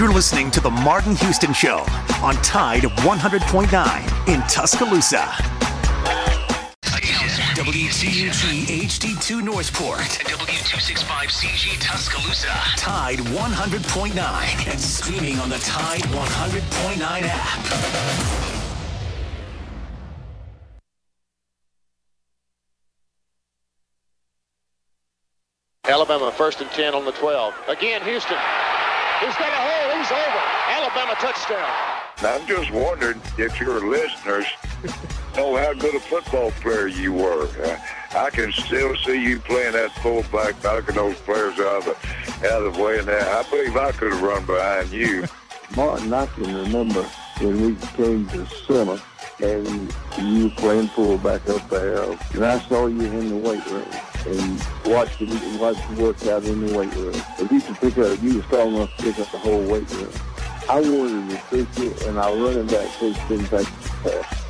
You're listening to The Martin Houston Show on Tide 100.9 in Tuscaloosa. WTUG HD2 Northport and W265CG Tuscaloosa. Tide 100.9 and streaming on the Tide 100.9 app. Alabama first and 10 on the 12. Again, Houston. He's got a hole. He's over. Alabama touchdown. I'm just wondering if your listeners know how good a football player you were. Uh, I can still see you playing that fullback, knocking those players out of the, out of the way. And that. I believe I could have run behind you. Martin, I can remember when we came to center and you were playing fullback up there. And I saw you in the weight room and watch the watched you work out in the weight room. And you could pick up, you were strong enough to pick up the whole weight room. I wanted to pick it, and our running back coach didn't take the pass.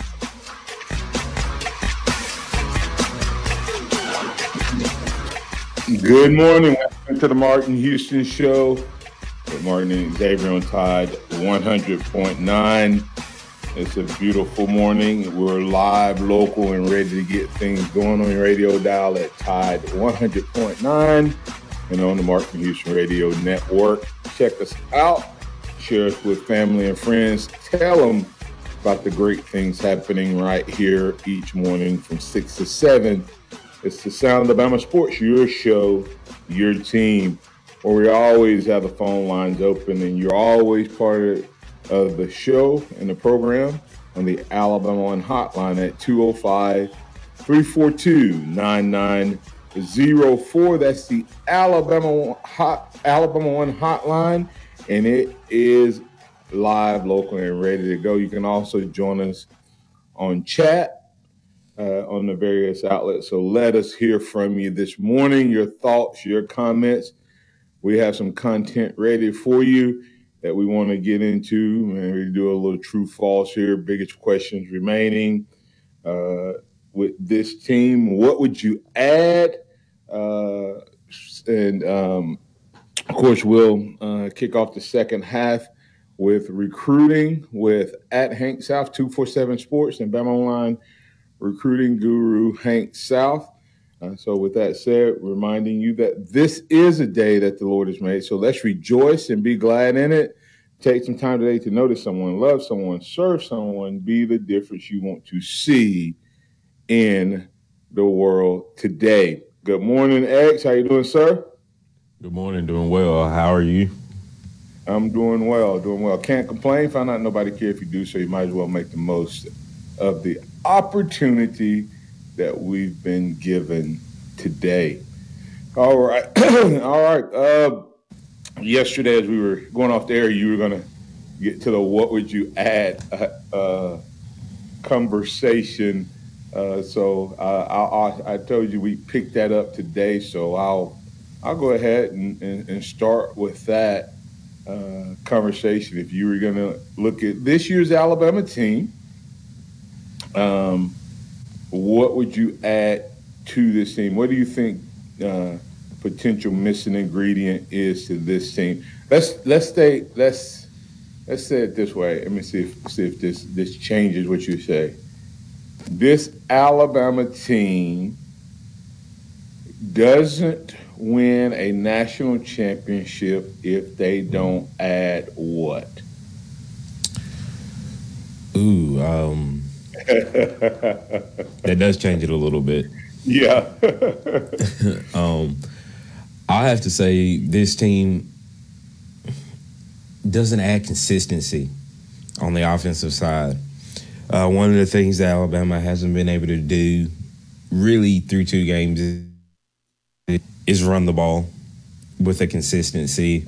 Good morning. Welcome to the Martin Houston Show Martin and Xavier on Tide 100.9. It's a beautiful morning. We're live, local, and ready to get things going on your radio dial at Tide 100.9 and on the Martin Houston Radio Network. Check us out. Share us with family and friends. Tell them about the great things happening right here each morning from 6 to 7 it's the Sound of Alabama Sports, your show, your team, where we always have the phone lines open and you're always part of the show and the program on the Alabama One hotline at 205 342 9904. That's the Alabama hot Alabama One hotline, and it is live, local, and ready to go. You can also join us on chat uh, on the various outlets. So let us hear from you this morning, your thoughts, your comments. We have some content ready for you that we want to get into, and we do a little true false here. Biggest questions remaining uh, with this team. What would you add? Uh, and um, of course, we'll uh, kick off the second half with recruiting with at Hank South 247 Sports and Bama Online recruiting guru Hank South. Uh, so, with that said, reminding you that this is a day that the Lord has made. So, let's rejoice and be glad in it. Take some time today to notice someone, love someone, serve someone, be the difference you want to see in the world today. Good morning, X. How you doing, sir? Good morning. Doing well. How are you? I'm doing well. Doing well. Can't complain. Find out nobody care if you do, so you might as well make the most of the opportunity that we've been given today. All right. All right. Uh, yesterday, as we were going off the air, you were going to get to the what would you add uh, uh, conversation. Uh, so uh, I, I, I, told you we picked that up today. So I'll I'll go ahead and, and, and start with that uh, conversation. If you were going to look at this year's Alabama team, um, what would you add to this team? What do you think uh, potential missing ingredient is to this team? Let's let's stay let's let's say it this way. Let me see if see if this this changes what you say. This Alabama team doesn't win a national championship if they don't add what? Ooh, um, that does change it a little bit. Yeah. um, I have to say this team doesn't add consistency on the offensive side. Uh, one of the things that Alabama hasn't been able to do really through two games is run the ball with a consistency.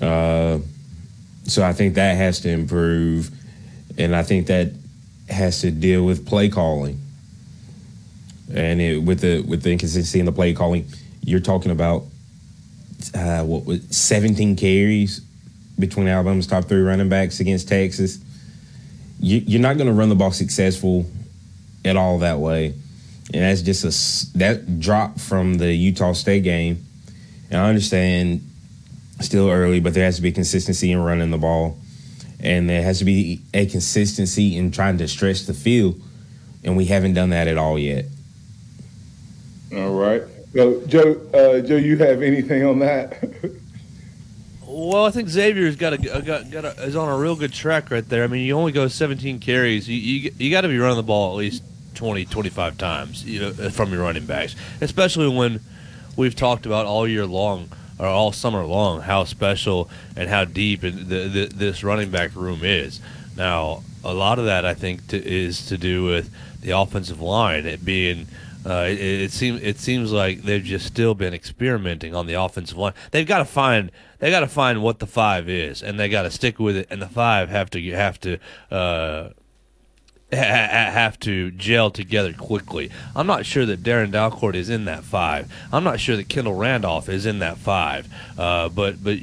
Uh, so I think that has to improve, and I think that has to deal with play calling, and it, with the with the inconsistency in the play calling, you're talking about uh, what was 17 carries between Alabama's top three running backs against Texas. You, you're not going to run the ball successful at all that way, and that's just a that drop from the Utah State game. And I understand still early, but there has to be consistency in running the ball, and there has to be a consistency in trying to stretch the field, and we haven't done that at all yet. All right. So, Joe, uh, Joe, you have anything on that? well, I think Xavier's got a got got a, is on a real good track right there. I mean, you only go 17 carries. You you, you got to be running the ball at least 20, 25 times you know, from your running backs, especially when we've talked about all year long or all summer long how special and how deep the, the, this running back room is. Now, a lot of that I think to, is to do with the offensive line, it being uh, it, it, seems it seems like they've just still been experimenting on the offensive line. They've got to find they got to find what the five is, and they got to stick with it. And the five have to have to uh, have to gel together quickly. I'm not sure that Darren Dalcourt is in that five. I'm not sure that Kendall Randolph is in that five. Uh, but but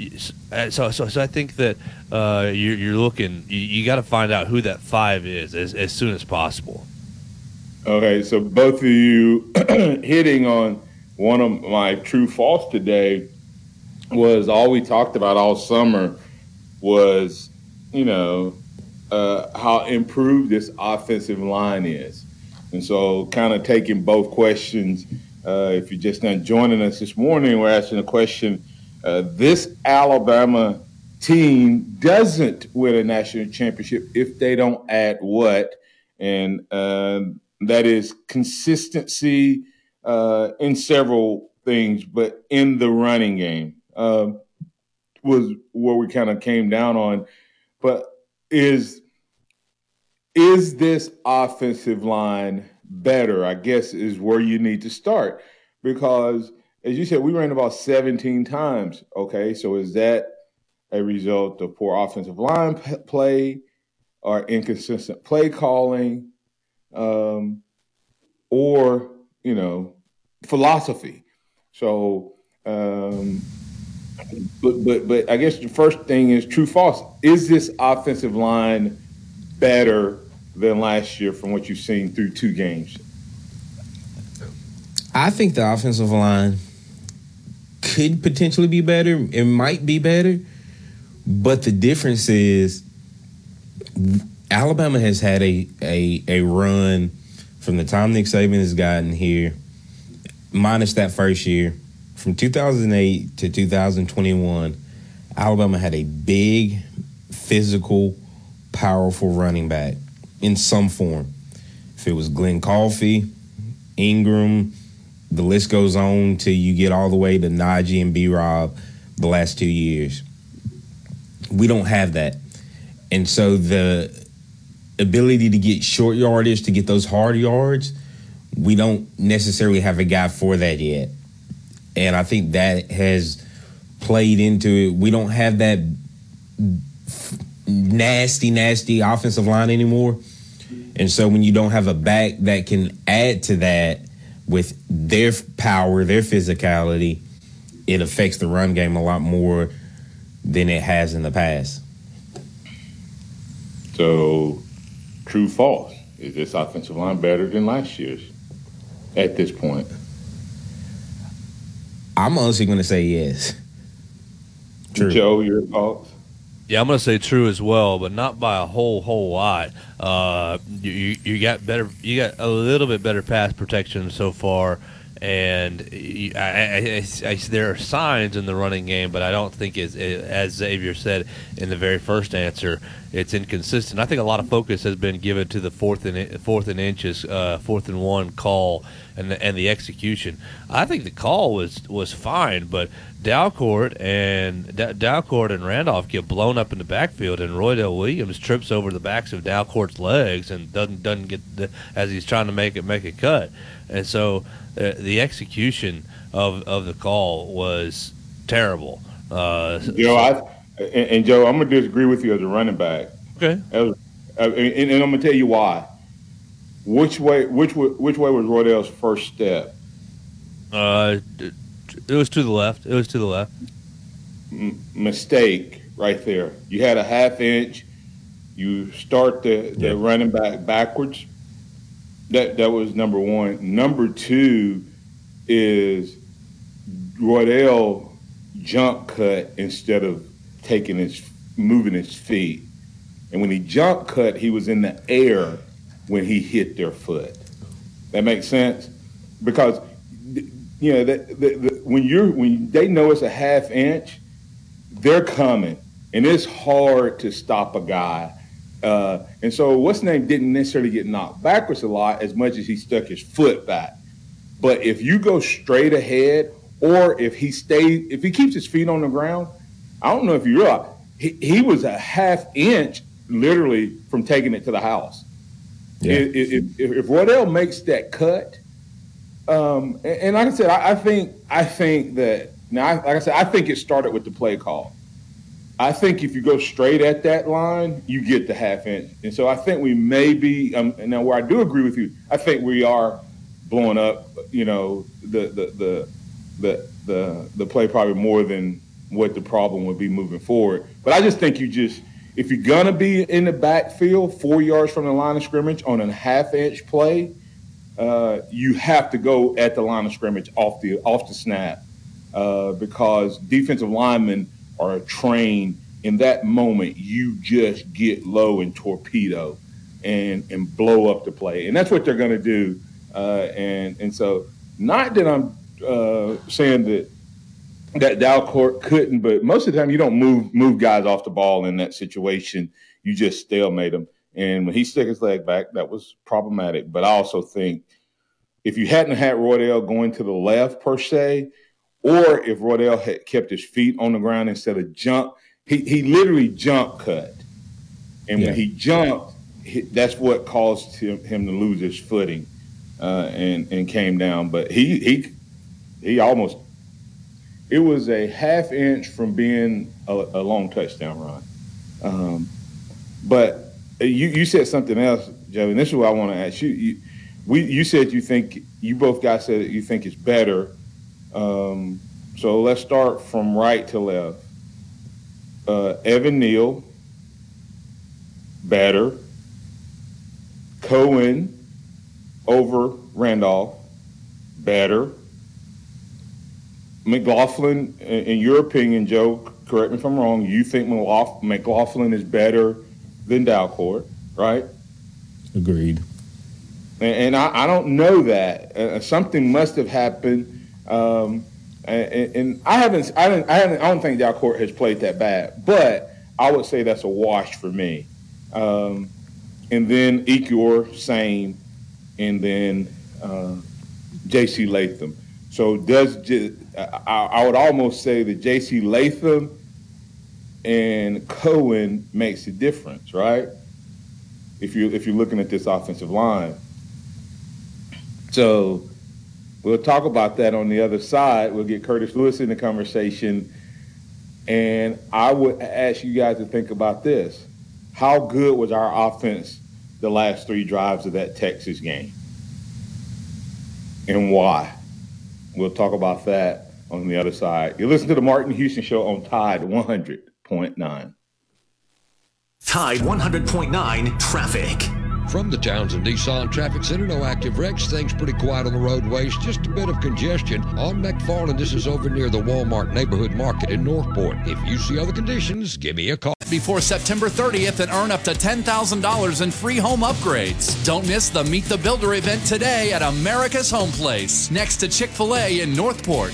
uh, so, so so I think that uh, you're, you're looking. You, you got to find out who that five is as, as soon as possible. Okay, so both of you hitting on one of my true false today was all we talked about all summer was, you know, uh, how improved this offensive line is. And so, kind of taking both questions, uh, if you're just not joining us this morning, we're asking a question. Uh, this Alabama team doesn't win a national championship if they don't add what? And um, that is consistency uh, in several things, but in the running game uh, was where we kind of came down on. But is is this offensive line better? I guess is where you need to start because, as you said, we ran about 17 times. Okay, so is that a result of poor offensive line play or inconsistent play calling? um, or you know philosophy. So, um, but but but I guess the first thing is true false. Is this offensive line better than last year from what you've seen through two games? I think the offensive line could potentially be better. It might be better, but the difference is Alabama has had a a a run from the time Nick Saban has gotten here, minus that first year, from 2008 to 2021. Alabama had a big, physical, powerful running back in some form. If it was Glen Coffee, Ingram, the list goes on till you get all the way to Najee and B Rob the last two years. We don't have that. And so the ability to get short yardage, to get those hard yards, we don't necessarily have a guy for that yet. And I think that has played into it. We don't have that nasty, nasty offensive line anymore. And so when you don't have a back that can add to that with their power, their physicality, it affects the run game a lot more than it has in the past. So true false? Is this offensive line better than last year's at this point? I'm honestly going to say yes. True. Joe, your thoughts? Yeah, I'm going to say true as well, but not by a whole whole lot. Uh, you you got better, you got a little bit better pass protection so far and I, I, I, there are signs in the running game, but I don't think, as, as Xavier said in the very first answer, it's inconsistent. I think a lot of focus has been given to the fourth and fourth and inches, uh, fourth and one call, and the, and the execution. I think the call was was fine, but Dalcourt and Dalcourt and Randolph get blown up in the backfield, and Roydell Williams trips over the backs of Dalcourt's legs and doesn't doesn't get the, as he's trying to make it make a cut, and so uh, the execution of of the call was terrible. Uh, Joe, I, and, and, Joe, I'm gonna disagree with you as a running back. Okay. Uh, and, and, I'm gonna tell you why. which way which wa- which way was Roydell's first step? Uh, it it was to the left. It was to the left. M- mistake right there. You had a half inch. You start the, the Yeah. running back backwards. That that was number one. Number two is Roydell jump cut instead of taking his moving his feet. And when he jump cut, he was in the air when he hit their foot. That makes sense because you know that the, the, when you're when they know it's a half inch, they're coming, and it's hard to stop a guy. Uh, and so, what's name didn't necessarily get knocked backwards a lot as much as he stuck his foot back. But if you go straight ahead, or if he stays, if he keeps his feet on the ground, I don't know if you realize he, he was a half inch literally from taking it to the house. Yeah. If, if, if, if Roydell makes that cut, um, and, and like I said, I, I think I think that now, I, like I said, I think it started with the play call. I think if you go straight at that line, you get the half inch, and so I think we may be. Um, and now, where I do agree with you, I think we are blowing up. You know, the the the the the, the play probably more than what the problem would be moving forward. But I just think you just if you're gonna be in the backfield, four yards from the line of scrimmage on a half inch play, uh, you have to go at the line of scrimmage off the off the snap uh, because defensive linemen are trained in that moment. You just get low and torpedo and and blow up the play, and that's what they're going to do. Uh, and and so, not that I'm uh, saying that that Dalcourt couldn't, but most of the time you don't move move guys off the ball in that situation. You just stalemate them. And when he stuck his leg back, that was problematic. But I also think if you hadn't had Roydell going to the left per se, or if Roydell had kept his feet on the ground instead of jump, he, he literally jump cut. And Yeah. when he jumped, he, that's what caused him, him to lose his footing uh, and and came down. But he he he almost it was a half inch from being a, a long touchdown run. Um, but you you said something else, Joe, and this is what I want to ask you. you. We you said you think you both guys said you think it's better. Um, so let's start from right to left. Uh, Evan Neal, better. Cohen over Randolph, better. McLaughlin, in in your opinion, Joe, correct me if I'm wrong, you think McLaughlin is better than Dalcourt, right? Agreed. And, and I, I don't know that. Uh, something must have happened. Um, and, and I haven't, I don't, I haven't, I don't think Dalcourt has played that bad, but I would say that's a wash for me. Um, and then Ekiyor, same, and then uh, J.C. Latham. So does I would almost say that J.C. Latham and Cohen makes a difference, right? If you if you're looking at this offensive line. So we'll talk about that on the other side. We'll get Curtis Lewis in the conversation. And I would ask you guys to think about this. How good was our offense the last three drives of that Texas game? And why? We'll talk about that on the other side. You listen to the Martin Houston Show on Tide 100.9. Tide 100.9 traffic. From the Townsend Nissan Traffic Center, no active wrecks. Things pretty quiet on the roadways. Just a bit of congestion. On McFarland, this is over near the Walmart Neighborhood Market in Northport. If you see other conditions, give me a call. before September 30th and earn up to $10,000 in free home upgrades. Don't miss the Meet the Builder event today at America's Home Place, next to Chick fil A in Northport.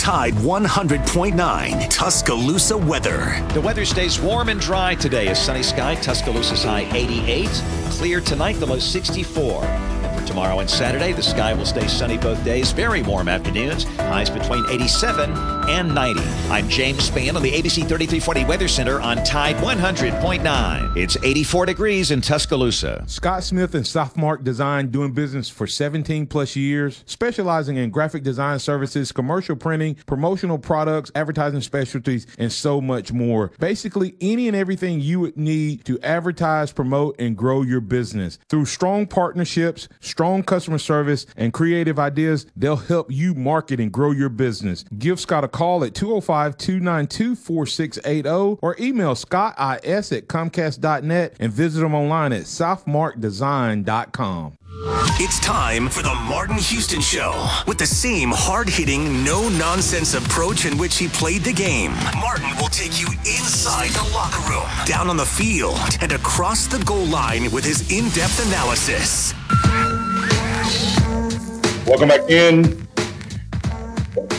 Tide 100.9 Tuscaloosa weather. The weather stays warm and dry today. A sunny sky, Tuscaloosa's high 88. Clear tonight, the low 64. And for tomorrow and Saturday, the sky will stay sunny both days. Very warm afternoons. Highs between 87 and 90. I'm James Spann on the ABC 3340 Weather Center on Tide 100.9. It's 84 degrees in Tuscaloosa. Scott Smith and Southmark Design doing business for 17 plus years, specializing in graphic design services, commercial printing, promotional products, advertising specialties, and so much more. Basically, any and everything you would need to advertise, promote, and grow your business. Through strong partnerships, strong customer service, and creative ideas, they'll help you market and grow your business. Give Scott a call at 205 292 4680 or email scottis at comcast.net and visit them online at southmarkdesign.com. It's time for the Martin Houston Show. With the same hard hitting, no nonsense approach in which he played the game, Martin will take you inside the locker room, down on the field, and across the goal line with his in depth analysis. Welcome back in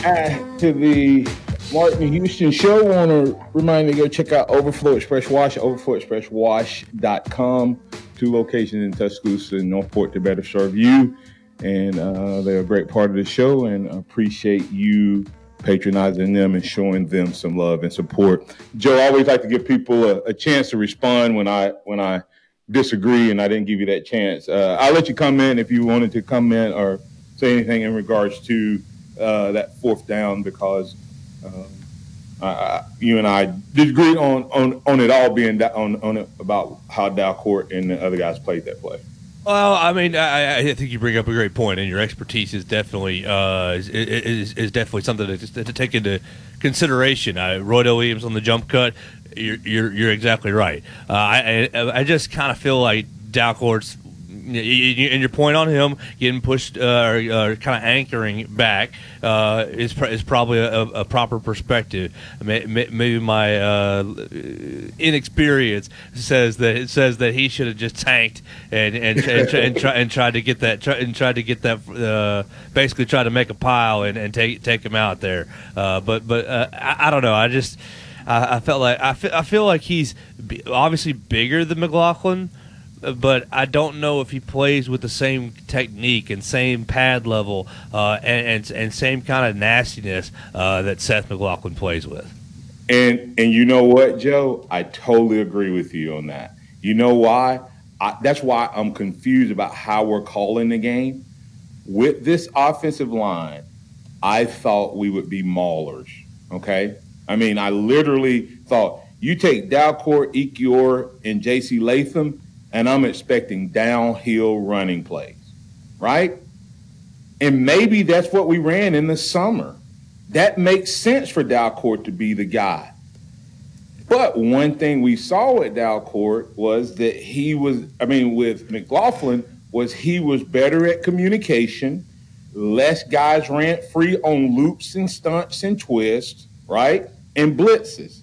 to the Martin Houston Show. Want to remind you to go check out Overflow Express Wash, overflowexpresswash.com. Two locations in Tuscaloosa and Northport to better serve you. And uh, they're a great part of the show and appreciate you patronizing them and showing them some love and support. Joe, I always like to give people a, a chance to respond when I when I disagree and I didn't give you that chance. Uh, I'll let you come in if you wanted to come in or say anything in regards to uh, that fourth down because um, I, you and I disagree on, on, on it all being da- on, on it about how Dalcourt and the other guys played that play. Well, I mean, I, I think you bring up a great point, and your expertise is definitely uh, is, is, is definitely something to, to take into consideration. Uh, Roydell Williams on the jump cut, you're you're, you're exactly right. Uh, I I just kind of feel like Dalcourt's and your point on him getting pushed uh, or uh, kind of anchoring back uh, is is probably a, a proper perspective. Maybe my uh, inexperience says that it says that he should have just tanked and and and, and, try, and tried to get that and tried to get that uh, basically try to make a pile and, and take take him out there. Uh, but but I, I don't know. I just. I, I felt like I feel, I feel like he's obviously bigger than McLaughlin, but I don't know if he plays with the same technique and same pad level uh, and, and, and same kind of nastiness uh, that Seth McLaughlin plays with. And and you know what, Joe? I totally agree with you on that. You know why? I, that's why I'm confused about how we're calling the game. With this offensive line, I thought we would be maulers. Okay, I mean, I literally thought you take Dalcourt, Ekiyor, and J.C. Latham and I'm expecting downhill running plays, right? And maybe that's what we ran in the summer. That makes sense for Dalcourt to be the guy. But one thing we saw at Dalcourt was that he was, I mean, with McLaughlin, was he was better at communication. Less guys ran free on loops and stunts and twists, right? And blitzes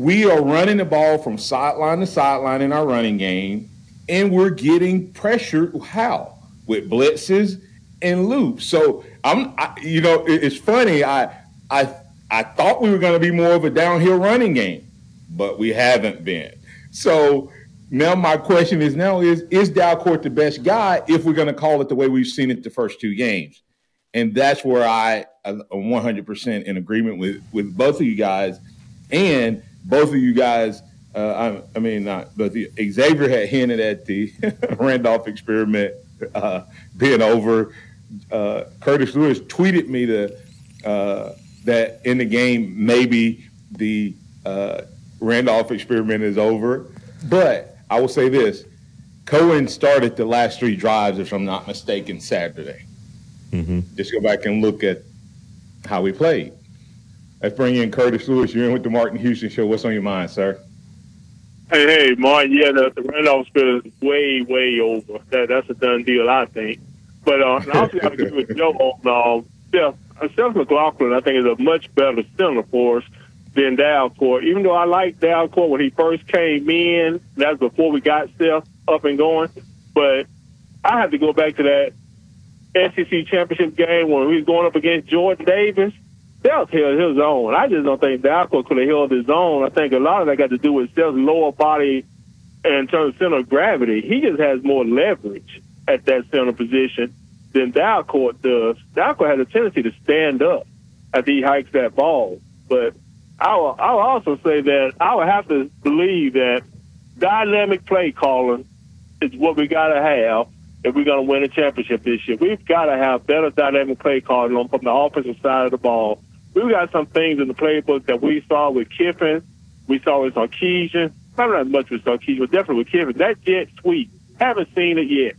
we are running the ball from sideline to sideline in our running game, and we're getting pressured. How? With blitzes and loops. So I'm, I, you know, it, it's funny. I, I, I thought we were going to be more of a downhill running game, but we haven't been. So now my question is now is is Dalcourt the best guy if we're going to call it the way we've seen it the first two games? And that's where I am 100% in agreement with with both of you guys. And both of you guys, uh, I, I, mean, not, but the, Xavier had hinted at the Randolph experiment uh, being over. Uh, Curtis Lewis tweeted me to, uh, that in the game, maybe the uh, Randolph experiment is over. But I will say this Cohen started the last three drives, if I'm not mistaken, Saturday. Mm-hmm. Just go back and look at how we played. Let's bring in Curtis Lewis. You're in with the Martin Houston Show. What's on your mind, sir? Hey, hey, Martin. Yeah, the, the Randolph spill is way, way over. That, that's a done deal, I think. But uh, I also got to agree with Joe on um, Seth, uh, Seth McLaughlin. I think is a much better center for us than Dalcourt. Even though I like Dalcourt when he first came in, that's before we got Seth up and going. But I have to go back to that SEC championship game when we was going up against Jordan Davis Seth held his own. I just don't think Dalcourt could have held his own. I think a lot of that got to do with Seth's lower body in terms of center of gravity. He just has more leverage at that center position than Dalcourt does. Dalcourt has a tendency to stand up as he hikes that ball. But I will, I will also say that I would have to believe that dynamic play calling is what we got to have if we're going to win a championship this year. We've got to have better dynamic play calling from the offensive side of the ball. We've got some things in the playbook that we saw with Kiffin, we saw with Sarkisian, not as much with Sarkisian, but definitely with Kiffin. That jet sweep, haven't seen it yet.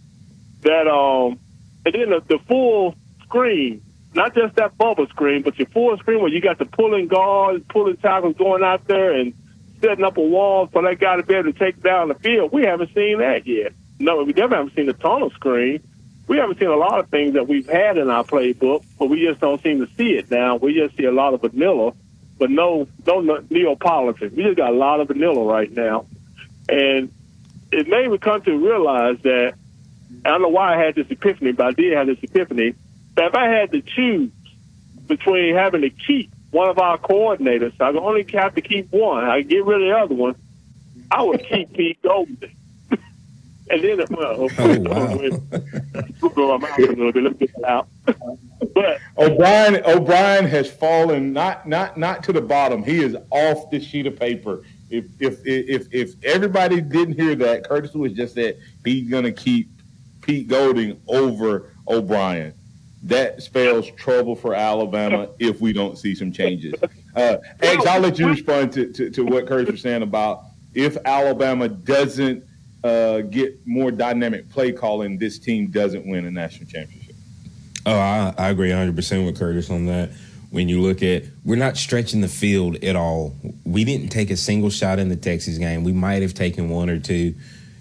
That um, and then the, the full screen, not just that bubble screen, but your full screen where you got the pulling guards, pulling tackles going out there and setting up a wall for that guy to be able to take down the field. We haven't seen that yet. No, we definitely haven't seen the tunnel screen. We haven't seen a lot of things that we've had in our playbook, but we just don't seem to see it now. We just see a lot of vanilla, but no, no Neapolitan. We just got a lot of vanilla right now, and it made me come to realize that I don't know why I had this epiphany, but I did have this epiphany that if I had to choose between having to keep one of our coordinators, I only have to keep one. I get rid of the other one. I would keep Pete Golding. And then, well, oh, wow. my mouth a little bit. Let me get it out. but O'Brien, O'Brien has fallen not not not to the bottom. He is off the sheet of paper. If if if if everybody didn't hear that, Curtis was just said he's going to keep Pete Golding over O'Brien. That spells trouble for Alabama if we don't see some changes. Uh, X, I'll let you respond to, to, to what Curtis was saying about if Alabama doesn't uh, get more dynamic play calling, this team doesn't win a national championship. Oh, I, I agree 100% with Curtis on that. When you look at, we're not stretching the field at all. We didn't take a single shot in the Texas game. We might have taken one or two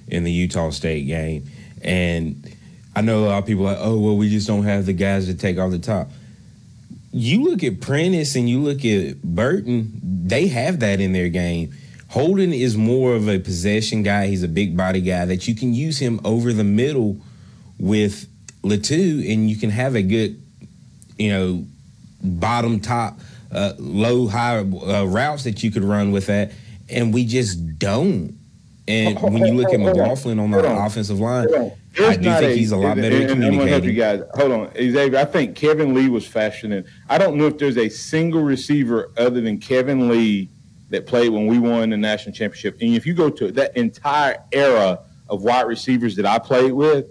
in the Utah State game. And I know a lot of people are like, oh, well, we just don't have the guys to take off the top. You look at Prentice and you look at Burton, they have that in their game. Holden is more of a possession guy. He's a big body guy that you can use him over the middle with Latu, and you can have a good, you know, bottom top, uh, low high uh, routes that you could run with that. And we just don't. And when you look at McLaughlin on the on. offensive line, I do think a, he's a lot better and, and I'm gonna help you guys. Hold on, Xavier. I think Kevin Lee was fashioning. I don't know if there's a single receiver other than Kevin Lee that played when we won the national championship. And if you go to that entire era of wide receivers that I played with,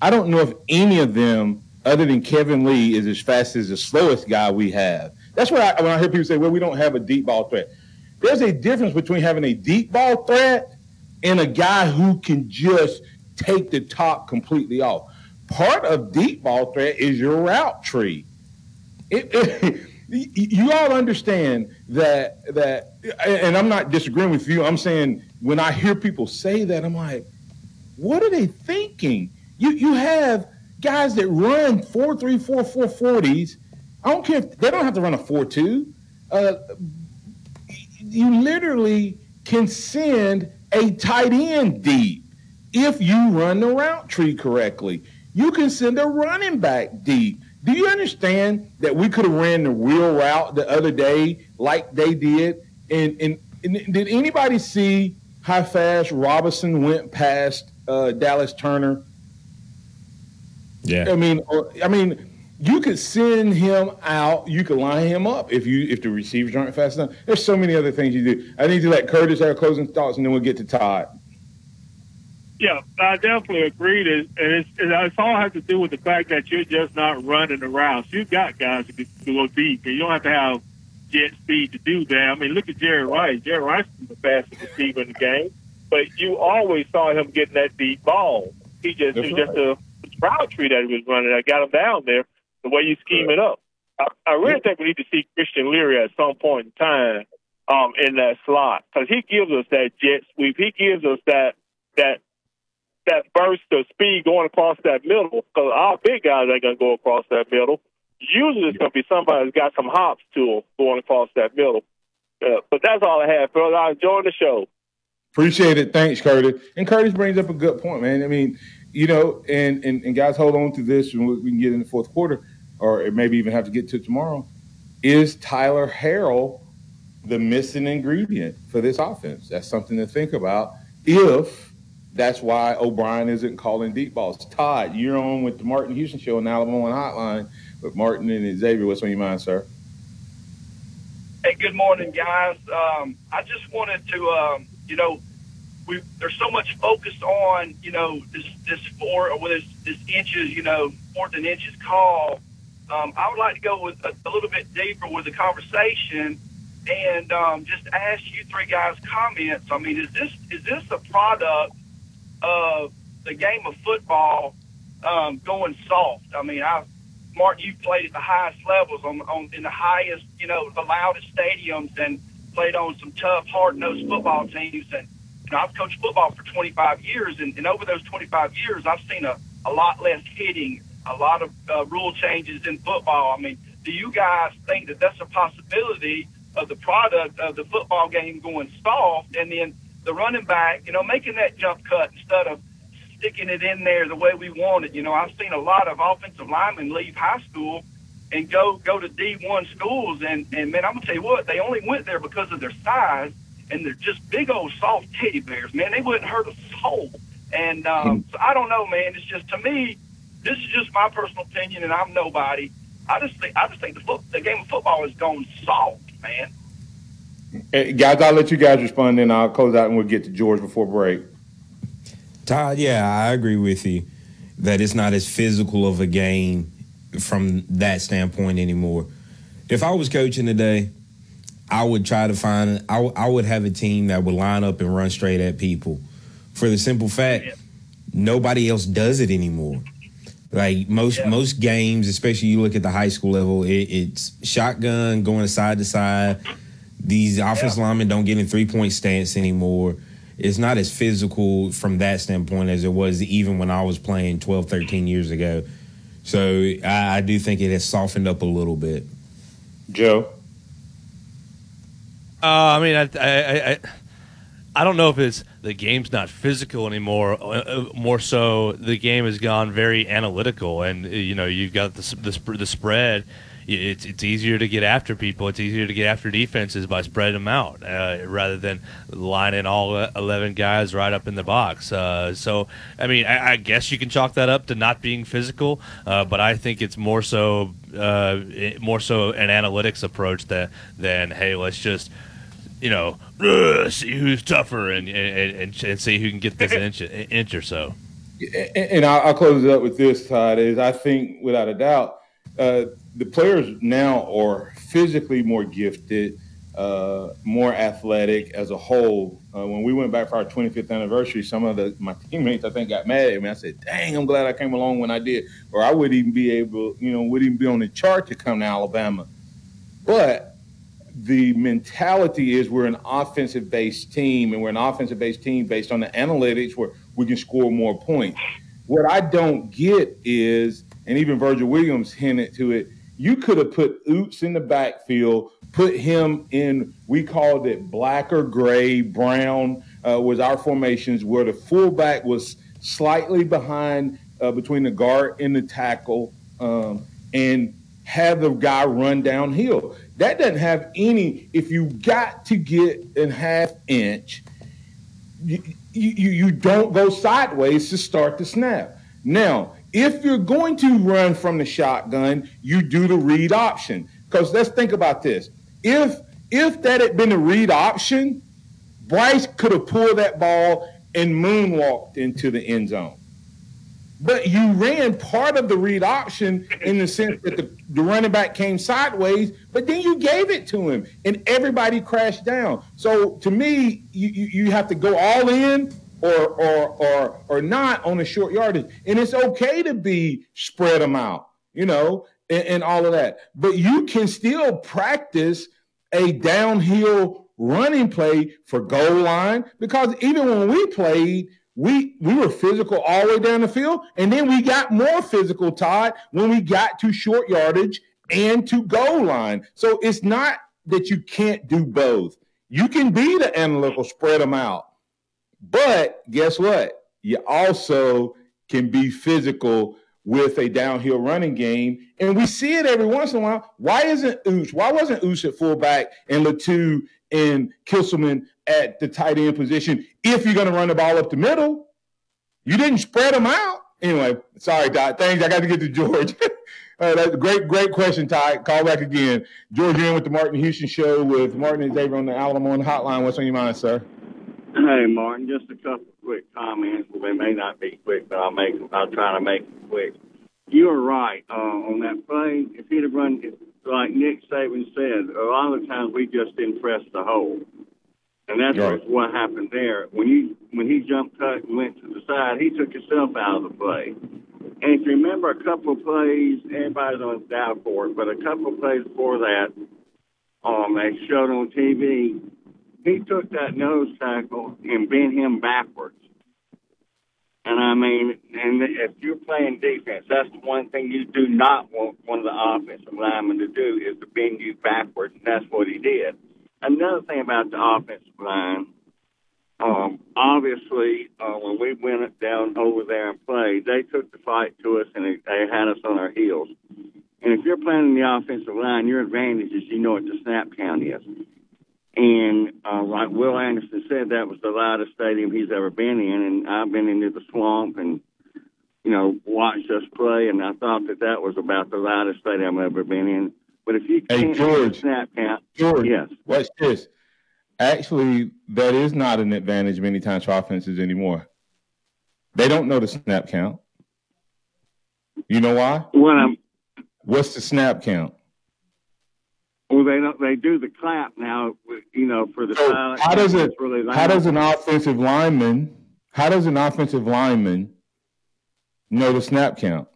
I don't know if any of them, other than Kevin Lee, is as fast as the slowest guy we have. That's why I, when I hear people say, "Well, we don't have a deep ball threat." There's a difference between having a deep ball threat and a guy who can just take the top completely off. Part of deep ball threat is your route tree. It, it, you all understand that that, and I'm not disagreeing with you. I'm saying when I hear people say that, I'm like, what are they thinking? You you have guys that run four three four four forties. I don't care if they don't have to run a four two. Uh, you literally can send a tight end deep if you run the route tree correctly. You can send a running back deep. Do you understand that we could have ran the real route the other day like they did? And, and, and did anybody see how fast Robinson went past uh, Dallas Turner? Yeah. I mean, uh, I mean, you could send him out. You could line him up if you if the receivers aren't fast enough. There's so many other things you do. I need to let Curtis have closing thoughts, and then we'll get to Todd. Yeah, I definitely agree. And it's, it's all has to do with the fact that you're just not running around. routes. You've got guys who can go deep, and you don't have to have jet speed to do that. I mean, look at Jerry Rice. Jerry Rice is the fastest receiver in the game, but you always saw him getting that deep ball. He just That's it was right. just a route tree that he was running I got him down there. The way you scheme right. it up, I, I really think we need to see Christian Leary at some point in time um, in that slot because he gives us that jet sweep. He gives us that that that burst of speed going across that middle because our big guys ain't going to go across that middle. Usually it's going to be somebody that's got some hops to them going across that middle. Uh, but that's all I have, fellas. I enjoyed the show. Appreciate it. Thanks, Curtis. And Curtis brings up a good point, man. I mean, you know, and and, and guys, hold on to this, and we can get in the fourth quarter, or maybe even have to get to tomorrow. Is Tyler Harrell the missing ingredient for this offense? That's something to think about. If that's why O'Brien isn't calling deep balls. Todd, you're on with the Martin Houston Show on Alabama Hotline with Martin and Xavier. What's on your mind, sir? Hey, good morning, guys. Um, I just wanted to, um, you know, we there's so much focus on, you know, this this four or this this inches, you know, fourth and inches call. Um, I would like to go with a, a little bit deeper with the conversation and um, just ask you three guys comments. I mean, is this is this a product of the game of football um, going soft? I mean, I Mark, you played at the highest levels on, on in the highest, you know, the loudest stadiums and played on some tough, hard nosed football teams. And you know, I've coached football for 25 years, and, and over those 25 years, I've seen a, a lot less hitting, a lot of uh, rule changes in football. I mean, do you guys think that that's a possibility of the product of the football game going soft, and then the running back, you know, making that jump cut instead of sticking it in there the way we want it. You know, I've seen a lot of offensive linemen leave high school and go go to D1 schools, and and man, I'm gonna tell you what, they only went there because of their size, and they're just big old soft teddy bears, man. They wouldn't hurt a soul. And um, so I don't know, man. It's just to me, this is just my personal opinion, and I'm nobody. I just think I just think the foot, the game of football has gone soft, man. Hey, guys, I'll let you guys respond, then I'll close out and we'll get to George before break. Todd, yeah, I agree with you that it's not as physical of a game from that standpoint anymore. If I was coaching today, I would try to find, I, w- I would have a team that would line up and run straight at people for the simple fact nobody else does it anymore. Like most most games, especially you look at the high school level, it, it's shotgun going side to side. These offensive linemen don't get in three point stance anymore it's not as physical from that standpoint as it was even when I was playing 12, 13 years ago. So I, I do think it has softened up a little bit. Joe? Uh, I mean, I, I, I, I don't know if it's the game's not physical anymore. Uh, uh, more so, the game has gone very analytical, and uh, you know, you've got the the, the spread it's it's easier to get after people. It's easier to get after defenses by spreading them out uh, rather than lining all eleven guys right up in the box. Uh, so, I mean, I, I, guess you can chalk that up to not being physical, uh, but I think it's more so uh, more so an analytics approach that than hey, let's just you know see who's tougher and and, and, and see who can get this inch inch or so. And I'll close it up with this, Todd. Is I think without a doubt uh, the players now are physically more gifted, uh, more athletic as a whole. Uh, when we went back for our 25th anniversary, some of the my teammates I think got mad at me. I said, "Dang, I'm glad I came along when I did, or I wouldn't even be able, you know, wouldn't even be on the chart to come to Alabama." But the mentality is we're an offensive based team, and we're an offensive based team based on the analytics where we can score more points. What I don't get is and even Virgil Williams hinted to it. You could have put Ouzts in the backfield, put him in, we called it black or gray, brown uh, was our formations, where the fullback was slightly behind uh, between the guard and the tackle, um, and have the guy run downhill. That doesn't have any, if you got to get in half inch, you, you, you don't go sideways to start the snap. Now, if you're going to run from the shotgun, you do the read option. Because let's think about this. If if that had been the read option, Bryce could have pulled that ball and moonwalked into the end zone. But you ran part of the read option in the sense that the, the running back came sideways, but then you gave it to him and everybody crashed down. So to me, you, you, you have to go all in or or or or not on a short yardage. And it's okay to be spread them out, you know, and, and all of that. But you can still practice a downhill running play for goal line because even when we played, we we were physical all the way down the field, and then we got more physical, Todd, when we got to short yardage and to goal line. So it's not that you can't do both. You can be the analytical, spread them out. But guess what? You also can be physical with a downhill running game. And we see it every once in a while. Why isn't Ooch? Why wasn't Ooch at fullback and Latu and Kitselman at the tight end position if you're going to run the ball up the middle? You didn't spread them out. Anyway, sorry, Dot. Thanks. I got to get to George. That's great, great question, Ty. Call back again. George, in with the Martin Houston Show with Martin and Xavier on the Alamo on the Hotline. What's on your mind, sir? Hey, Martin, just a couple quick comments. Well, they may not be quick, but I'll make. I'll try to make them quick. You were right uh, on that play. If he'd have run, like Nick Saban said, a lot of the times we just didn't the hole, and that's Right. what, what happened there. When you when he jumped cut and went to the side, he took himself out of the play. And if you remember a couple of plays, everybody's on down for it, but a couple of plays before that, um, they showed on TV, he took that nose tackle and bent him backwards. And I mean, and if you're playing defense, that's the one thing you do not want one of the offensive linemen to do is to bend you backwards, and that's what he did. Another thing about the offensive line, um, obviously, uh, when we went down over there and played, they took the fight to us and they had us on our heels. And if you're playing in the offensive line, your advantage is you know what the snap count is. And uh, like Will Anderson said, that was the loudest stadium he's ever been in. And I've been into the swamp and, you know, watched us play, and I thought that that was about the loudest stadium I've ever been in. But if you Hey, can't hit George. snap count, George, yes. What's this. Actually, that is not an advantage many times for offenses anymore. They don't know the snap count. You know why? What I'm What's the snap count? Well, they don't. They do the clap now. You know, for the silent. How does it? Really. How does an offensive lineman? How does an offensive lineman know the snap count?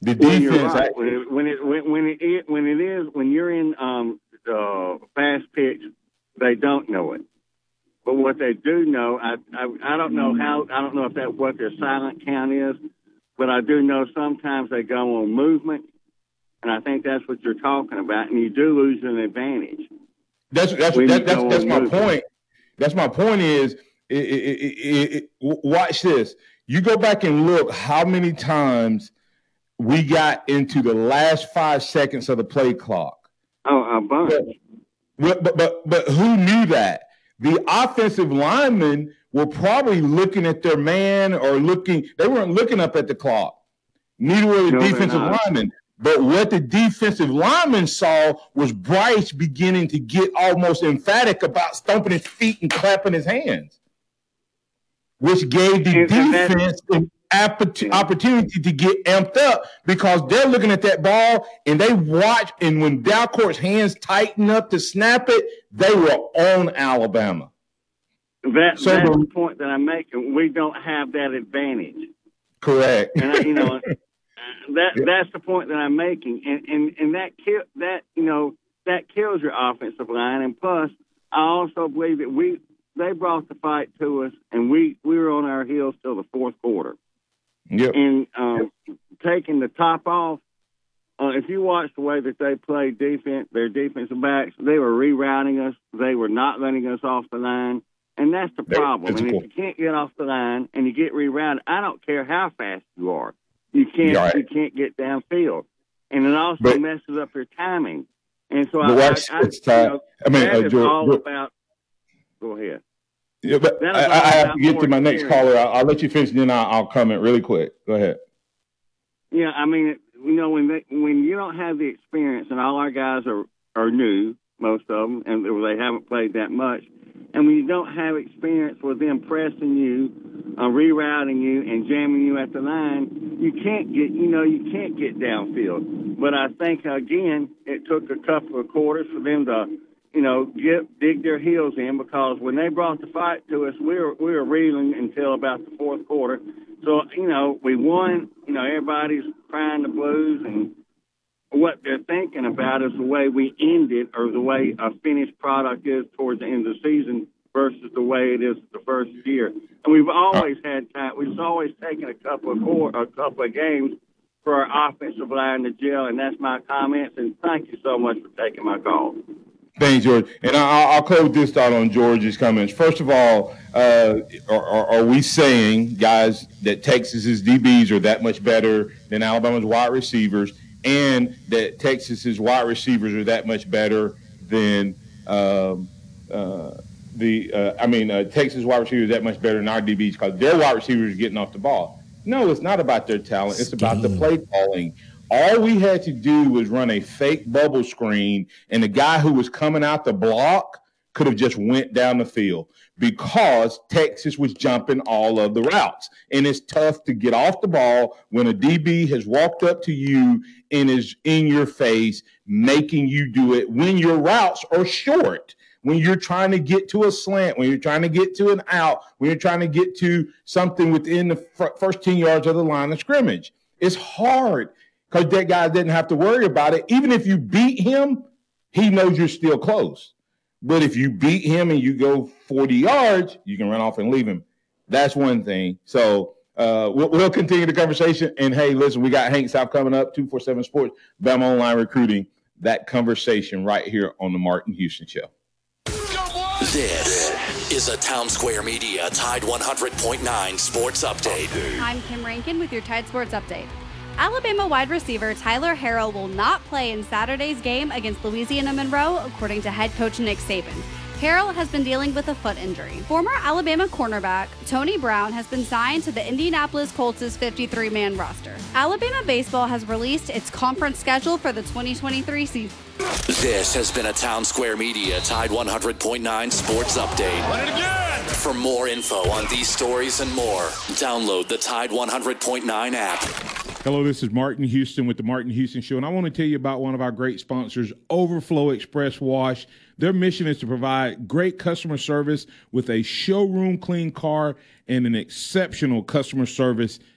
The Well, defense. right. When it when it when, when it is when it is when you're in um uh fast pitch, they don't know it. But what they do know, I, I I don't know how I don't know if that what their silent count is, but I do know sometimes they go on movement, and I think that's what you're talking about, and you do lose an advantage. That's that's that, that's, that's my point. That's my point. Is it, it, it, watch this. You go back and look how many times we got into the last five seconds of the play clock. Oh, a bunch. But but but, but who knew that? The offensive linemen were probably looking at their man or looking. They weren't looking up at the clock. Neither were the No, defensive linemen. But what the defensive lineman saw was Bryce beginning to get almost emphatic about stomping his feet and clapping his hands, which gave the defense an opportunity to get amped up because they're looking at that ball and they watch. And when Dalcourt's hands tighten up to snap it, they were on Alabama. That So that's the- the point that I'm making. We don't have that advantage. Correct. and I, you know that that's the point that I'm making, and and and that kill that you know that kills your offensive line, and plus I also believe that we they brought the fight to us, and we we were on our heels till the fourth quarter, Yep. and um, taking the top off. Uh, if you watch the way that they played defense, their defensive backs, they were rerouting us. They were not letting us off the line. And that's the problem. And if you can't get off the line and you get rerouted, I don't care how fast you are. You can't right. you can't get downfield. And it also But- messes up your timing. And so I, watch I, I, this, Ty. you know, I mean, that uh, is George- all George- about go ahead. Yeah, but I, I have to get to my next caller. I'll, I'll let you finish, and then I'll, I'll comment really quick. Go ahead. Yeah, I mean, you know, when they, when you don't have the experience, and all our guys are are new, most of them, and they haven't played that much, and when you don't have experience with them pressing you, uh, rerouting you, and jamming you at the line, you can't get, you know, you can't get downfield. But I think again, it took a couple of quarters for them to, you know, get dig their heels in because when they brought the fight to us, we were we were reeling until about the fourth quarter. So you know, we won. You know, everybody's crying the blues, and what they're thinking about is the way we end it or the way a finished product is towards the end of the season versus the way it is the first year. And we've always had time. We've always taken a couple of quar a couple of games for our offensive line to gel, and that's my comments. And thank you so much for taking my call. Thanks, George. And I- I'll, I'll close this thought on George's comments. First of all, uh, are, are we saying, guys, that Texas's DBs are that much better than Alabama's wide receivers, and that Texas's wide receivers are that much better than um, uh, the? Uh, I mean, uh, Texas wide receivers are that much better than our DBs because their wide receivers are getting off the ball. No, it's not about their talent. It's about the play calling. All we had to do was run a fake bubble screen, and the guy who was coming out the block could have just went down the field because Texas was jumping all of the routes. And it's tough to get off the ball when a DB has walked up to you and is in your face, making you do it when your routes are short. When you're trying to get to a slant, when you're trying to get to an out, when you're trying to get to something within the fir- first 10 yards of the line of scrimmage, it's hard because that guy didn't have to worry about it. Even if you beat him, he knows you're still close. But if you beat him and you go 40 yards, you can run off and leave him. That's one thing. So uh, we'll, we'll continue the conversation. And hey, listen, we got Hank South coming up, 247 Sports, Bama Online Recruiting. That conversation right here on the Martin Houston Show. This is a Town Square Media Tide 100.9 Sports Update. I'm Kim Rankin with your Tide Sports Update. Alabama wide receiver Tyler Harrell will not play in Saturday's game against Louisiana Monroe, according to head coach Nick Saban. Harrell has been dealing with a foot injury. Former Alabama cornerback Tony Brown has been signed to the Indianapolis Colts' 53 man roster. Alabama baseball has released its conference schedule for the 2023 season. This has been a Town Square Media Tide 100.9 Sports Update. Run it again! For more info on these stories and more, download the Tide 100.9 app. Hello, this is Martin Houston with the Martin Houston Show, and I want to tell you about one of our great sponsors, Overflow Express Wash. Their mission is to provide great customer service with a showroom clean car and an exceptional customer service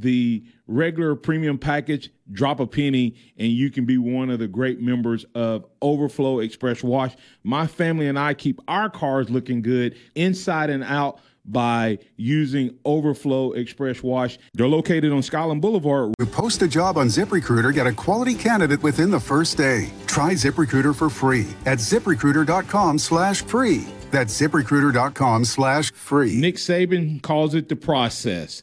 the regular premium package, drop a penny, and you can be one of the great members of Overflow Express Wash. My family and I keep our cars looking good inside and out by using Overflow Express Wash. They're located on Skyland Boulevard. To post a job on ZipRecruiter, get a quality candidate within the first day. Try ZipRecruiter for free at ziprecruiter.com slash free. That's ziprecruiter.com slash free. Nick Saban calls it the process.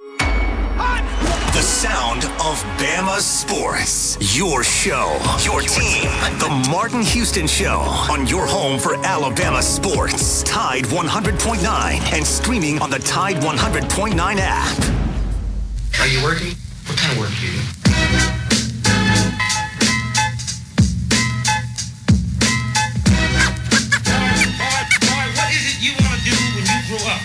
The sound of Bama sports. Your show, your team. The Martin Houston Show on your home for Alabama sports. Tide 100.9 and streaming on the Tide 100.9 app. Are you working? What kind of work do you do? What is it you want to do when you grow up?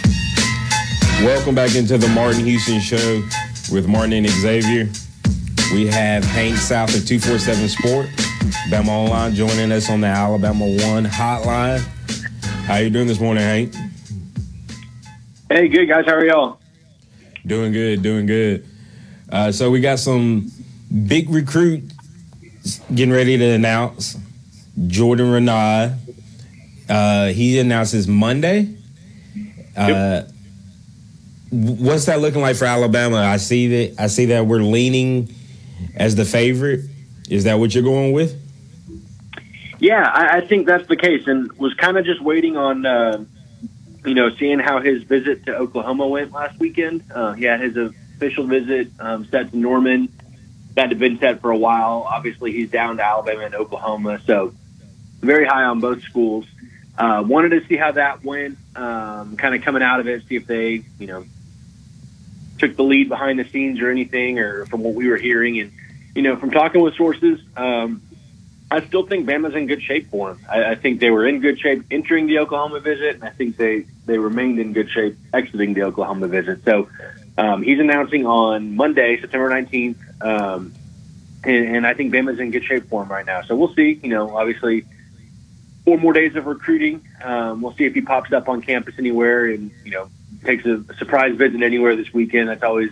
Welcome back into the Martin Houston Show with Martin and Xavier. We have Hank South at 247 Sport, Bama Online joining us on the Alabama One hotline. How you doing this morning, Hank? Hey, good guys. How are y'all? Doing good, doing good. Uh, so we got some big recruit getting ready to announce. Jordan Renaud. Uh, he announces Monday. Uh, What's that looking like for Alabama? I see that I see that we're leaning as the favorite. Is that what you're going with? Yeah, I, I think that's the case, and was kind of just waiting on, uh, you know, seeing how his visit to Oklahoma went last weekend. Uh, he had his official visit um, set to Norman. That had been set for a while. Obviously, he's down to Alabama and Oklahoma, so very high on both schools. Uh, wanted to see how that went. um, kind of coming out of it, see if they, you know, took the lead behind the scenes or anything, or from what we were hearing. And, you know, from talking with sources, um, I still think Bama's in good shape for him. I, I think they were in good shape entering the Oklahoma visit, and I think they, they remained in good shape exiting the Oklahoma visit. So um, he's announcing on Monday, September 19th, um, and, and I think Bama's in good shape for him right now. So we'll see. You know, obviously, four more days of recruiting. Um, we'll see if he pops up on campus anywhere and, you know, takes a surprise visit anywhere this weekend. That's always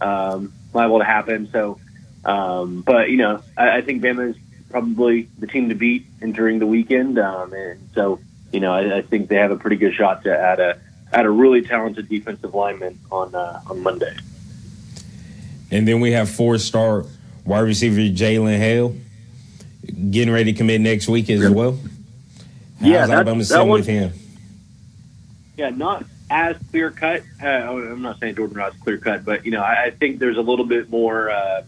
um, liable to happen. So, um, but, you know, I, I think is probably the team to beat entering the weekend. Um, and so, you know, I, I think they have a pretty good shot to add a add a really talented defensive lineman on uh, on Monday. And then we have four star wide receiver Jalen Hale getting ready to commit next week as well. How's Yeah, that- Alabama that with him? Yeah, not as clear cut. Uh, I'm not saying Jordan Rod's clear cut, but you know, I, I think there's a little bit more uh,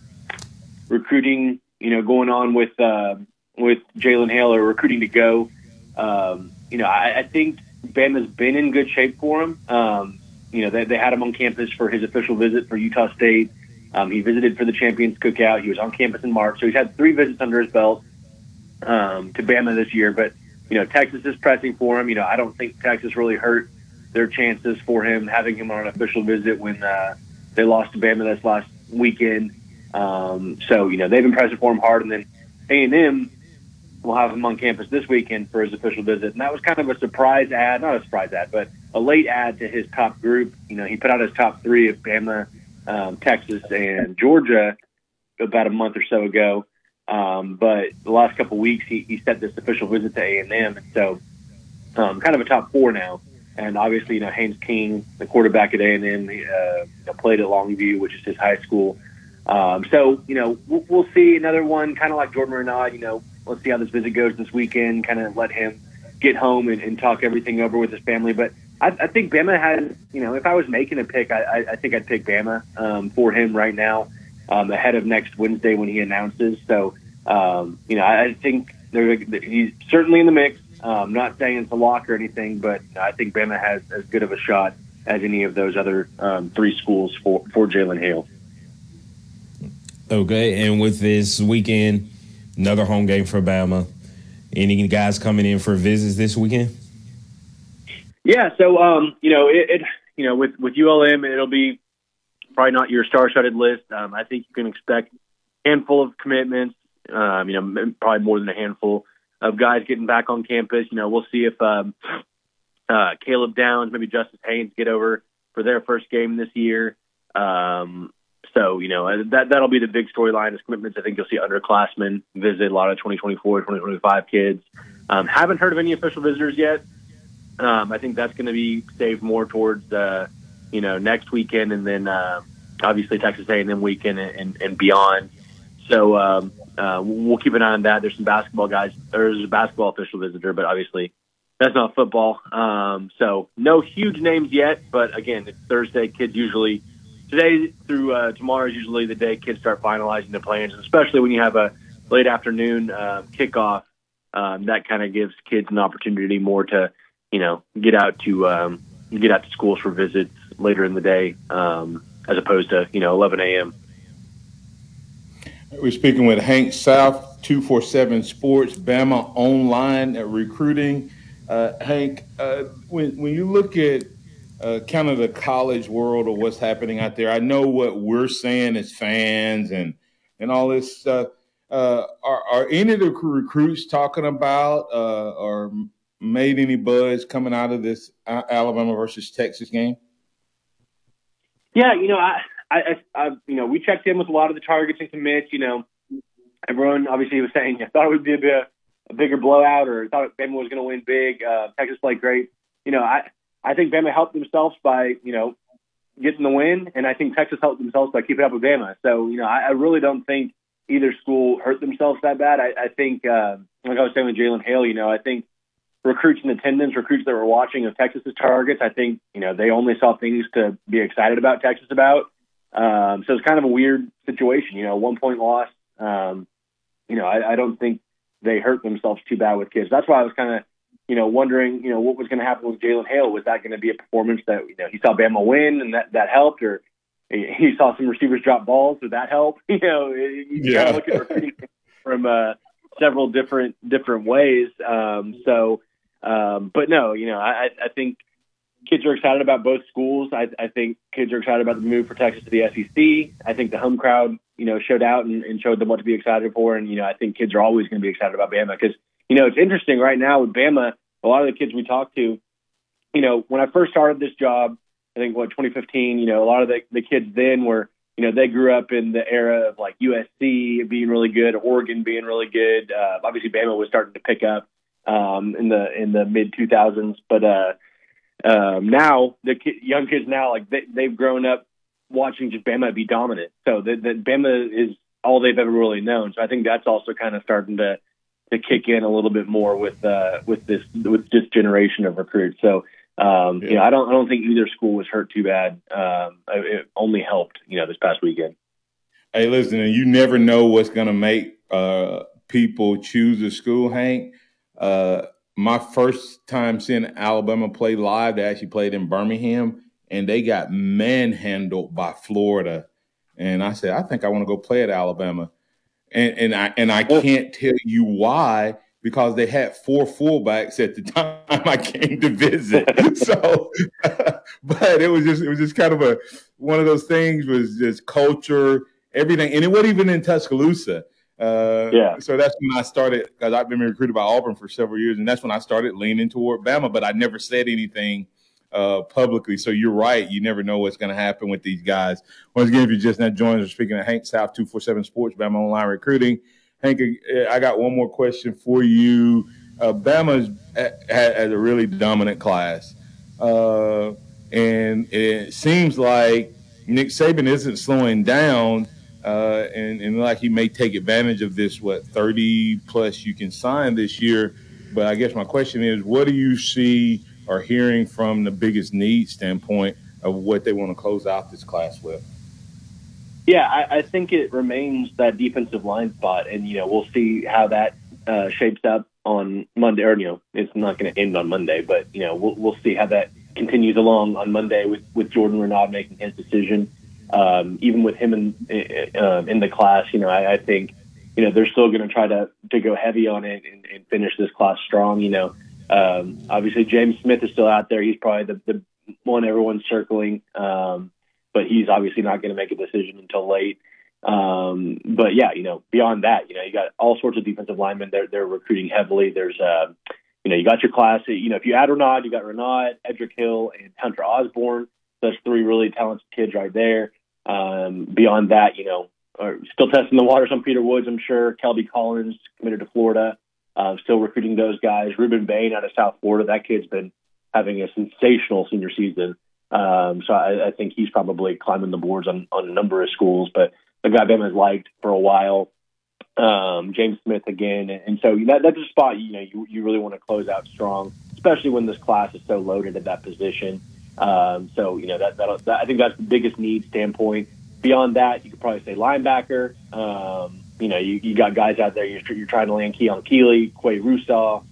recruiting, you know, going on with uh, with Jalen Hale or recruiting to go. Um, you know, I, I think Bama's been in good shape for him. Um, you know, they, they had him on campus for his official visit for Utah State. Um, he visited for the Champions Cookout. He was on campus in March, so he's had three visits under his belt um, to Bama this year. But you know, Texas is pressing for him. You know, I don't think Texas really hurt their chances for him having him on an official visit when uh, they lost to Bama this last weekend. Um, so you know, they've been pressing for him hard, and then A and M will have him on campus this weekend for his official visit, and that was kind of a surprise ad, not a surprise ad, but a late ad to his top group. You know, he put out his top three of Bama, um, Texas, and Georgia about a month or so ago. Um, but the last couple of weeks, he, he set this official visit to A and M, and so um, kind of a top four now. And obviously, you know, Haynes King, the quarterback at A and M, uh, played at Longview, which is his high school. Um, so, you know, we'll, we'll see another one, kind of like Jordan Renaud. You know, let's see how this visit goes this weekend. Kind of let him get home and, and talk everything over with his family. But I, I think Bama has, you know, if I was making a pick, I, I, I think I'd pick Bama um, for him right now, um, ahead of next Wednesday when he announces. So, um, you know, I, I think they're, he's certainly in the mix. Um, not saying it's a lock or anything, but I think Bama has as good of a shot as any of those other um, three schools for, for Jalen Hale. Okay, and with this weekend, another home game for Bama. Any guys coming in for visits this weekend? Yeah, so um, you know, it, it you know, with with ULM, it'll be probably not your star-studded list. Um, I think you can expect a handful of commitments. Um, you know, probably more than a handful of guys getting back on campus. You know, we'll see if um, uh, Caleb Downs, maybe Justice Haynes get over for their first game this year. Um, so, you know, uh, that, that'll be the big storyline is commitments. I think you'll see underclassmen visit a lot of 2024, 2025 kids. Um, haven't heard of any official visitors yet. Um, I think that's going to be saved more towards, uh, you know, next weekend and then uh, obviously Texas A&M weekend and, and, and beyond. So um, uh, we'll keep an eye on that. There's some basketball guys. There's a basketball official visitor, but obviously that's not football. Um, so no huge names yet. But again, it's Thursday. Kids usually today through uh, tomorrow is usually the day kids start finalizing the plans, especially when you have a late afternoon uh, kickoff. Um, that kind of gives kids an opportunity more to, you know, get out to um, get out to schools for visits later in the day, um, as opposed to you know 11 a.m. We're speaking with Hank South, 247 Sports, Bama Online Recruiting. Uh, Hank, uh, when, when you look at uh, kind of the college world or what's happening out there, I know what we're saying as fans and, and all this stuff. Uh, are, are any of the recruits talking about uh, or made any buzz coming out of this Alabama versus Texas game? Yeah, you know, I, I, I, I, you know, we checked in with a lot of the targets and commits. You know, everyone obviously was saying, I thought it would be a, a bigger blowout, or thought Bama was going to win big. Uh, Texas played great. You know, I, I think Bama helped themselves by, you know, getting the win, and I think Texas helped themselves by keeping up with Bama. So, you know, I, I really don't think either school hurt themselves that bad. I, I think, uh, like I was saying with Jalen Hale, you know, I think recruits in attendance, recruits that were watching of Texas's targets, I think, you know, they only saw things to be excited about Texas about. Um, so it's kind of a weird situation, you know, one point loss. Um, you know, I, I don't think they hurt themselves too bad with kids. That's why I was kind of you know, wondering, you know, what was going to happen with Jalen Hale. Was that going to be a performance that you know he saw Bama win and that that helped, or he saw some receivers drop balls, so that helped? You know, you Yeah. kind of look at recruiting from uh, several different different ways. Um, so, um, but no, you know, I, I think kids are excited about both schools. I, I think kids are excited about the move for Texas to the SEC. I think the home crowd, you know, showed out and, and showed them what to be excited for. And you know, I think kids are always going to be excited about Bama because you know it's interesting right now with Bama. A lot of the kids we talk to, you know, when I first started this job, I think what 2015, you know, a lot of the, the kids then were, you know, they grew up in the era of like USC being really good, Oregon being really good. Uh, obviously, Bama was starting to pick up um, in the in the mid 2000s, but uh, um, now the ki- young kids now like they, they've grown up watching just Bama be dominant. So that Bama is all they've ever really known. So I think that's also kind of starting to to kick in a little bit more with uh, with this with this generation of recruits. So um, you know, I don't I don't think either school was hurt too bad. Um, it only helped you know this past weekend. Hey, listen, you never know what's going to make uh, people choose a school, Hank. Uh, my first time seeing Alabama play live, they actually played in Birmingham, and they got manhandled by Florida. And I said, I think I want to go play at Alabama. And and I and I can't tell you why because they had four fullbacks at the time I came to visit. so, but it was just it was just kind of a one of those things was just culture, everything, and it wasn't even in Tuscaloosa. Uh, Yeah. So that's when I started because I've been recruited by Auburn for several years, and that's when I started leaning toward Bama. But I never said anything uh, publicly. So you're right. You never know what's going to happen with these guys. Once again, if you're just now joining us, speaking of Hank South two four seven Sports, Bama Online Recruiting. Hank, uh, I got one more question for you. Uh, Bama's ha- has a really dominant class, uh, and it seems like Nick Saban isn't slowing down, uh, and, and like he may take advantage of this. What thirty plus you can sign this year? But I guess my question is, what do you see or hearing from the biggest need standpoint of what they want to close out this class with? Yeah, I, I think it remains that defensive line spot, and you know we'll see how that uh, shapes up on Monday. Or you know, it's not going to end on Monday, but you know we'll we'll see how that continues along on Monday with with Jordan Renaud making his decision. Um, even with him in uh, in the class, you know, I, I think you know they're still going to try to to go heavy on it and, and finish this class strong. You know, um, obviously James Smith is still out there. He's probably the, the one everyone's circling. Um, but he's obviously not going to make a decision until late. Um, but yeah, you know, beyond that, you know, you got all sorts of defensive linemen. They're they're recruiting heavily. There's, uh, you know, you got your class. You know, if you add Renaud, you got Renaud, Edric Hill, and Hunter Osborne. That's three really talented kids right there. Um, beyond that, you know, are still testing the waters on Peter Woods. I'm sure Kelby Collins committed to Florida. Uh, still recruiting those guys. Rueben Bain out of South Florida. That kid's been having a sensational senior season. Um, so I, I think he's probably climbing the boards on, on a number of schools, but the guy Bama has liked for a while. Um, James Smith again, and so that, that's a spot you know you, you really want to close out strong, especially when this class is so loaded at that position. Um, so you know that, that, I think that's the biggest need standpoint. Beyond that, you could probably say linebacker. Um, you know, you, you got guys out there. You're, you're trying to land Keon Keeley, Qua Russaw.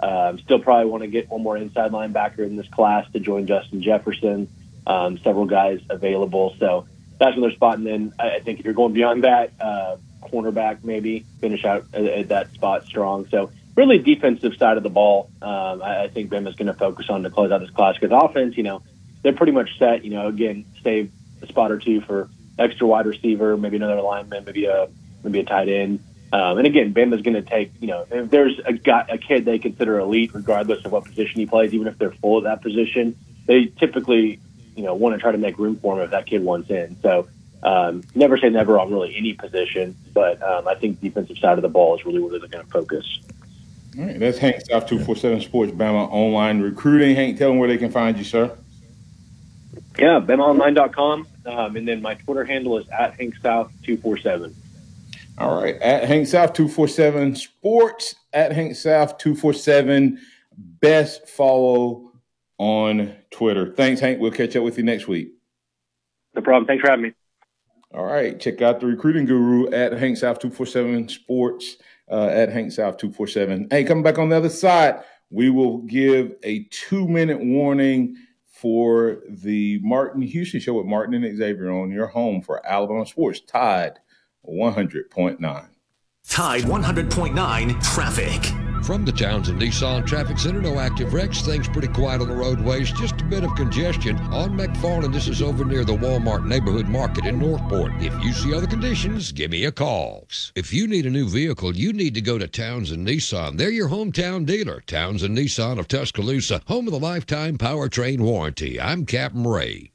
Um, still probably want to get one more inside linebacker in this class to join Justin Jefferson. Um, several guys available, so that's another spot. And then I, I think if you're going beyond that, uh, cornerback maybe finish out at, at that spot strong. So really defensive side of the ball, um, I, I think Bama's going to focus on to close out this class because offense, you know, they're pretty much set. You know, again, save a spot or two for extra wide receiver, maybe another lineman, maybe a maybe a tight end. Um, and again, Bama's going to take, you know, if there's a guy, a kid they consider elite, regardless of what position he plays, even if they're full of that position, they typically, you know, want to try to make room for him if that kid wants in. So, um, never say never on really any position, but um, I think defensive side of the ball is really where they're going to focus. All right, that's Hank South two four seven Sports Bama online recruiting. Hank, tell them where they can find you, sir. Yeah, BamaOnline.com, um, and then my Twitter handle is at Hank South two four seven. All right, at Hank South two four seven Sports at Hank South two four seven. Best follow on Twitter. Thanks, Hank. We'll catch up with you next week. No problem. Thanks for having me. All right, check out the recruiting guru at Hank South two four seven Sports uh, at Hank South two four seven. Hey, coming back on the other side, We will give a two minute warning for the Martin Houston show with Martin and Xavier on your home for Alabama Sports Tide 100.9. Tide 100.9 traffic. From the Townsend Nissan Traffic Center, no active wrecks. Things pretty quiet on the roadways. Just a bit of congestion on McFarland. This is over near the Walmart Neighborhood Market in Northport. If you see other conditions, give me a call. If you need a new vehicle, you need to go to Townsend Nissan. They're your hometown dealer. Townsend Nissan of Tuscaloosa, home of the lifetime powertrain warranty. I'm Captain Ray.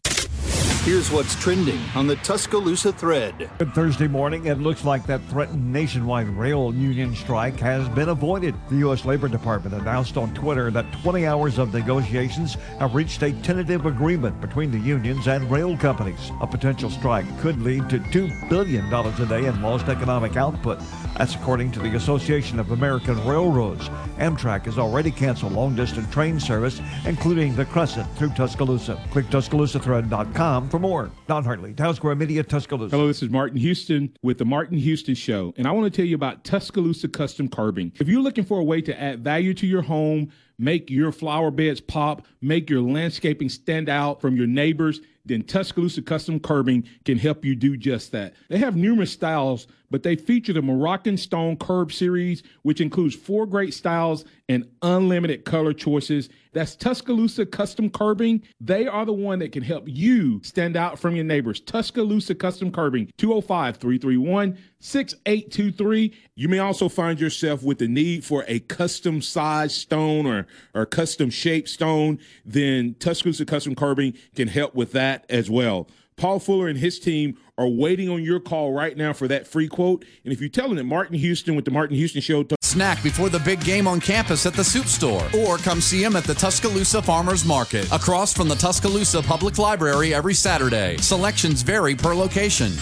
Here's what's trending on the Tuscaloosa thread. Good Thursday morning, it looks like that threatened nationwide rail union strike has been avoided. The U.S. Labor Department announced on Twitter that 20 hours of negotiations have reached a tentative agreement between the unions and rail companies. A potential strike could lead to $2 billion a day in lost economic output. That's according to the Association of American Railroads. Amtrak has already canceled long distance train service, including the Crescent through Tuscaloosa. Click TuscaloosaThread.com for more. Don Hartley, Town Square Media, Tuscaloosa. Hello, this is Martin Houston with the Martin Houston Show, and I want to tell you about Tuscaloosa Custom Curbing. If you're looking for a way to add value to your home, make your flower beds pop, make your landscaping stand out from your neighbors, then Tuscaloosa Custom Curbing can help you do just that. They have numerous styles, but they feature the Moroccan Stone Curb series, which includes four great styles and unlimited color choices. That's Tuscaloosa Custom Curbing. They are the one that can help you stand out from your neighbors. Tuscaloosa Custom Curbing, 205 331 6823. You may also find yourself with the need for a custom size stone or, or custom shaped stone. Then Tuscaloosa Custom Curbing can help with that as well. Paul Fuller and his team are waiting on your call right now for that free quote. And if you tell them that Martin Houston with the Martin Houston Show. Snack before the big game on campus at the soup store, or come see him at the Tuscaloosa Farmers Market, across from the Tuscaloosa Public Library every Saturday. Selections vary per location.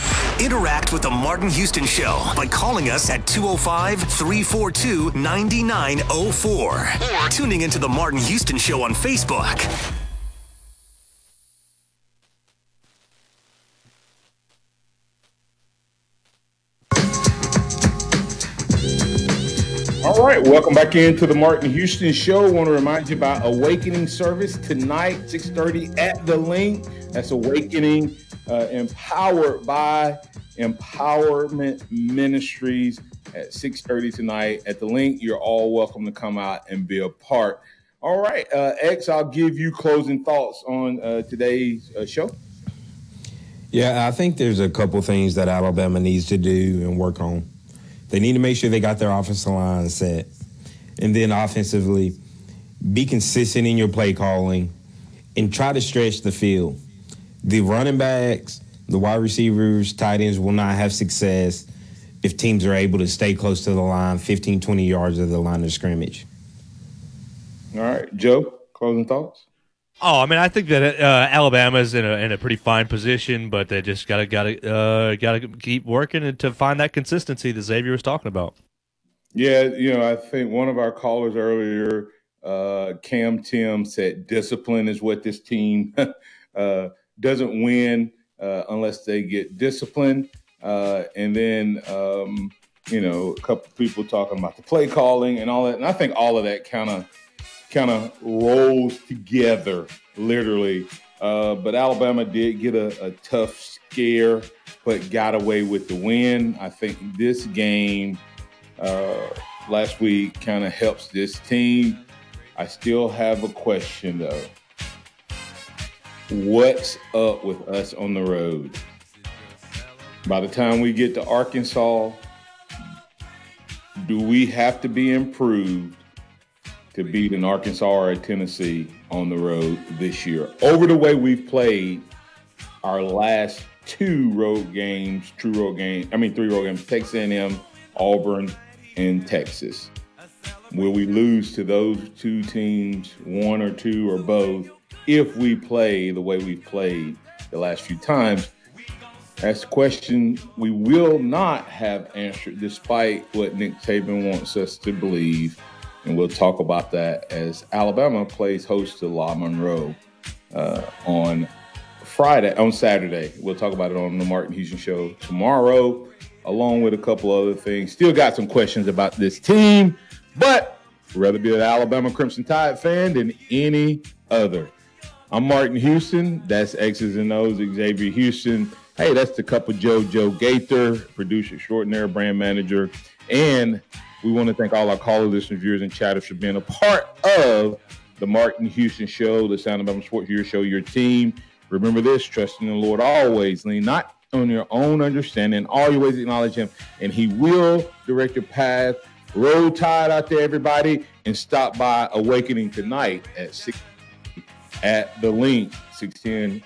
Interact with the Martin Houston Show by calling us at 205 342 9904 or tuning into the Martin Houston Show on Facebook. Welcome back into the Martin Houston Show. I want to remind you about Awakening service tonight, 6:30 at the Link. That's Awakening, uh, empowered by Empowerment Ministries at 6:30 tonight at the Link. You're all welcome to come out and be a part. All right, uh, X, I'll give you closing thoughts on uh, today's uh, show. Yeah, I think there's a couple things that Alabama needs to do and work on. They need to make sure they got their offensive line set. And then offensively, be consistent in your play calling and try to stretch the field. The running backs, the wide receivers, tight ends will not have success if teams are able to stay close to the line, 15, 20 yards of the line of scrimmage. All right, Joe, closing thoughts? Oh, I mean, I think that uh, Alabama's in a in a pretty fine position, but they just gotta gotta uh, gotta keep working to find that consistency that Xavier was talking about. Yeah, you know, I think one of our callers earlier, uh, Cam Tim, said discipline is what this team uh, doesn't win uh, unless they get disciplined. Uh, and then, um, you know, a couple people talking about the play calling and all that. And I think all of that kind of kind of rolls together, literally. Uh, but Alabama did get a, a, tough scare, but got away with the win. I think this game uh, last week kind of helps this team. I still have a question though. What's up with us on the road? By the time we get to Arkansas, do we have to be improved to beat an Arkansas or a Tennessee on the road this year. Over the way we've played our last two road games, true road games, I mean three road games, Texas A&M, Auburn, and Texas. Will we lose to those two teams, one or two or both, if we play the way we've played the last few times? That's a question we will not have answered, despite what Nick Saban wants us to believe and we'll talk about that as Alabama plays host to La Monroe uh, on Friday, on Saturday. We'll talk about it on the Martin Houston Show tomorrow, along with a couple other things. Still got some questions about this team, but rather be an Alabama Crimson Tide fan than any other. I'm Martin Houston. That's X's and O's, Xavier Houston. Hey, that's the cup of Joe, Joe Gaither, producer extraordinaire, brand manager. And we want to thank all our caller listeners, viewers, and chatters for being a part of the Martin Houston Show, the Sound of Alabama Sports Your Show, your team. Remember this, trust in the Lord always. Lean not on your own understanding. All your ways acknowledge him, and he will direct your path. Roll tide out there, everybody, and stop by Awakening tonight at six at the link 16